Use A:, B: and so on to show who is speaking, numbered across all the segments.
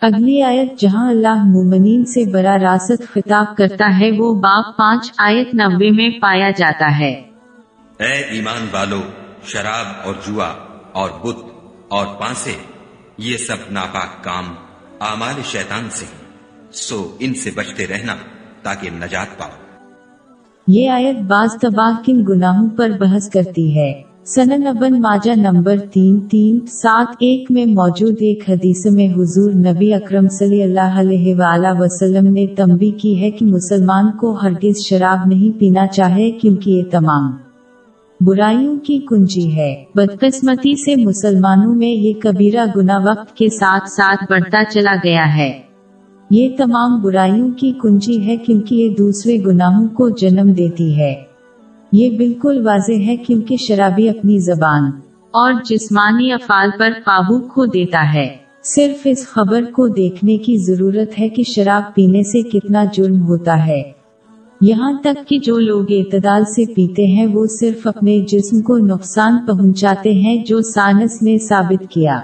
A: اگلی آیت جہاں اللہ مومنین سے برا راست خطاب کرتا ہے وہ باپ پانچ آیت نبے میں پایا جاتا ہے۔
B: اے ایمان والو شراب اور جوا اور بت اور پانسے یہ سب ناپاک کام اعمال شیطان سے سو ان سے بچتے رہنا تاکہ نجات پاؤ۔
A: یہ آیت بعض تباہ کن گناہوں پر بحث کرتی ہے۔ سنن ابن ماجہ نمبر تین تین سات ایک میں موجود ایک حدیث میں حضور نبی اکرم صلی اللہ علیہ وآلہ وسلم نے تنبی کی ہے کہ مسلمان کو ہرگز شراب نہیں پینا چاہے کیونکہ یہ تمام برائیوں کی کنجی ہے۔ بدقسمتی سے مسلمانوں میں یہ کبیرہ گناہ وقت کے ساتھ ساتھ بڑھتا چلا گیا ہے۔ یہ تمام برائیوں کی کنجی ہے کیونکہ یہ دوسرے گناہوں کو جنم دیتی ہے۔ یہ بالکل واضح ہے کیونکہ شرابی اپنی زبان اور جسمانی افعال پر قابو کھو دیتا ہے۔ صرف اس خبر کو دیکھنے کی ضرورت ہے کہ شراب پینے سے کتنا جرم ہوتا ہے۔ یہاں تک کہ جو لوگ اعتدال سے پیتے ہیں وہ صرف اپنے جسم کو نقصان پہنچاتے ہیں جو سائنس نے ثابت کیا۔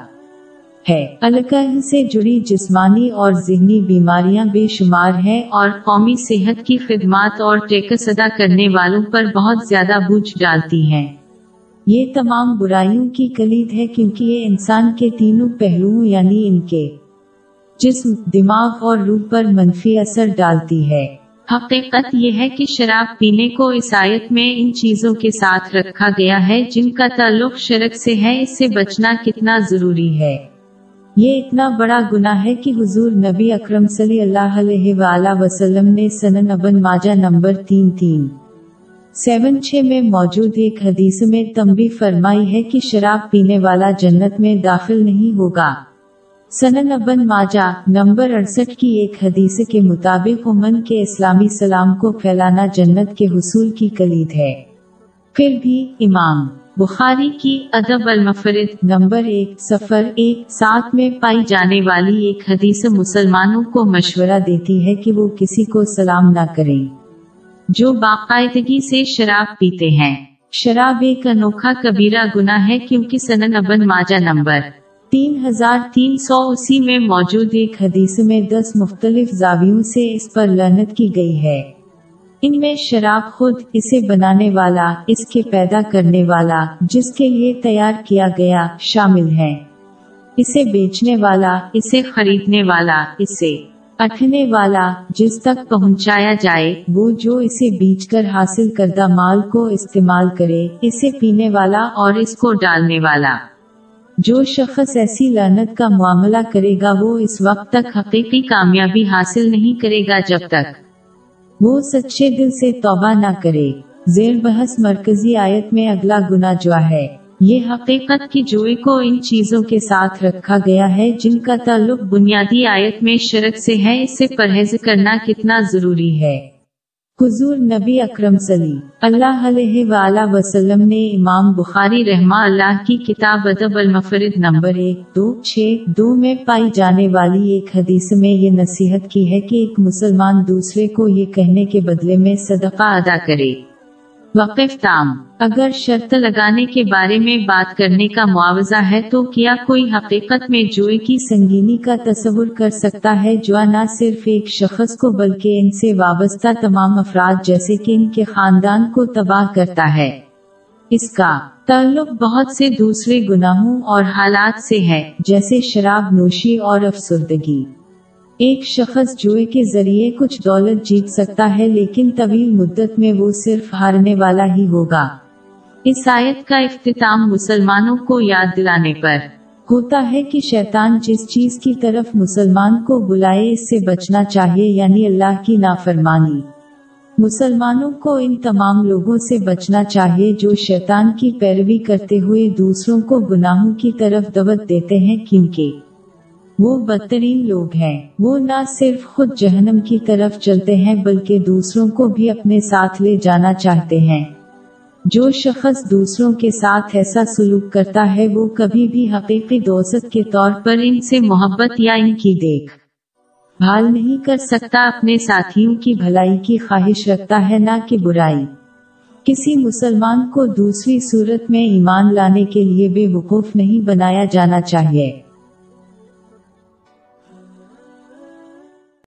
A: ہے۔ الکحل سے جڑی جسمانی اور ذہنی بیماریاں بے شمار ہیں اور قومی صحت کی خدمات اور ٹیکس ادا کرنے والوں پر بہت زیادہ بوجھ ڈالتی ہیں۔ یہ تمام برائیوں کی کلید ہے کیونکہ یہ انسان کے تینوں پہلوؤں یعنی ان کے جسم، دماغ اور روح پر منفی اثر ڈالتی ہے۔ حقیقت یہ ہے کہ شراب پینے کو عیسائیت میں ان چیزوں کے ساتھ رکھا گیا ہے جن کا تعلق شرک سے ہے، اس سے بچنا کتنا ضروری ہے۔ یہ اتنا بڑا گناہ ہے کہ حضور نبی اکرم صلی اللہ علیہ وآلہ وسلم نے سنن ابن ماجہ نمبر تین تین۔ سیون چھ میں موجود ایک حدیث میں تمبی فرمائی ہے کہ شراب پینے والا جنت میں داخل نہیں ہوگا۔ سنن ابن ماجہ نمبر اڑسٹھ کی ایک حدیث کے مطابق امن کے اسلامی سلام کو پھیلانا جنت کے حصول کی کلید ہے۔ پھر بھی امام بخاری کی ادب المفرد نمبر ایک سفر ایک ساتھ میں پائی جانے والی ایک حدیث مسلمانوں کو مشورہ دیتی ہے کہ وہ کسی کو سلام نہ کریں۔ جو باقاعدگی سے شراب پیتے ہیں۔ شراب ایک انوکھا کبیرہ گناہ ہے کیونکہ سنن ابن ماجہ نمبر تین ہزار تین سو اسی میں موجود ایک حدیث میں دس مختلف زاویوں سے اس پر لنت کی گئی ہے۔ ان میں شراب خود اسے بنانے والا، اس کے پیدا کرنے والا، جس کے لیے تیار کیا گیا، شامل ہے۔ اسے بیچنے والا، اسے خریدنے والا، اسے اٹھنے والا، جس تک پہنچایا جائے، وہ جو اسے بیچ کر حاصل کردہ مال کو استعمال کرے، اسے پینے والا اور اس کو ڈالنے والا۔ جو شخص ایسی لانت کا معاملہ کرے گا، وہ اس وقت تک حقیقی کامیابی حاصل نہیں کرے گا جب تک وہ سچے دل سے توبہ نہ کرے۔ زیر بحث مرکزی آیت میں اگلا گنا جو ہے۔ یہ حقیقت کی جوئی کو ان چیزوں کے ساتھ رکھا گیا ہے جن کا تعلق بنیادی آیت میں شرک سے ہے، اس سے پرہیز کرنا کتنا ضروری ہے۔ حضور نبی اکرم صلی اللہ علیہ وآلہ وسلم نے امام بخاری رحمہ اللہ کی کتاب ادب المفرد نمبر ایک دو چھ دو میں پائی جانے والی ایک حدیث میں یہ نصیحت کی ہے کہ ایک مسلمان دوسرے کو یہ کہنے کے بدلے میں صدقہ ادا کرے۔ وقف تام اگر شرط لگانے کے بارے میں بات کرنے کا معاوضہ ہے تو کیا کوئی حقیقت میں جوئے کی سنگینی کا تصور کر سکتا ہے جو نہ صرف ایک شخص کو بلکہ ان سے وابستہ تمام افراد جیسے کہ ان کے خاندان کو تباہ کرتا ہے؟ اس کا تعلق بہت سے دوسرے گناہوں اور حالات سے ہے، جیسے شراب نوشی اور افسردگی۔ ایک شخص جوئے کے ذریعے کچھ دولت جیت سکتا ہے لیکن طویل مدت میں وہ صرف ہارنے والا ہی ہوگا۔ اس آیت کا اختتام مسلمانوں کو یاد دلانے پر۔ ہوتا ہے کہ شیطان جس چیز کی طرف مسلمان کو بلائے اس سے بچنا چاہیے یعنی اللہ کی نافرمانی۔ مسلمانوں کو ان تمام لوگوں سے بچنا چاہیے جو شیطان کی پیروی کرتے ہوئے دوسروں کو گناہوں کی طرف دعوت دیتے ہیں کیونکہ وہ بدترین لوگ ہیں۔ وہ نہ صرف خود جہنم کی طرف چلتے ہیں، بلکہ دوسروں کو بھی اپنے ساتھ لے جانا چاہتے ہیں۔ جو شخص دوسروں کے ساتھ ایسا سلوک کرتا ہے، وہ کبھی بھی حقیقی دوست کے طور پر ان سے محبت یا ان کی دیکھ بھال نہیں کر سکتا، اپنے ساتھیوں کی بھلائی کی خواہش رکھتا ہے، نہ کہ برائی۔ کسی مسلمان کو دوسری صورت میں ایمان لانے کے لیے بے وقوف نہیں بنایا جانا چاہیے۔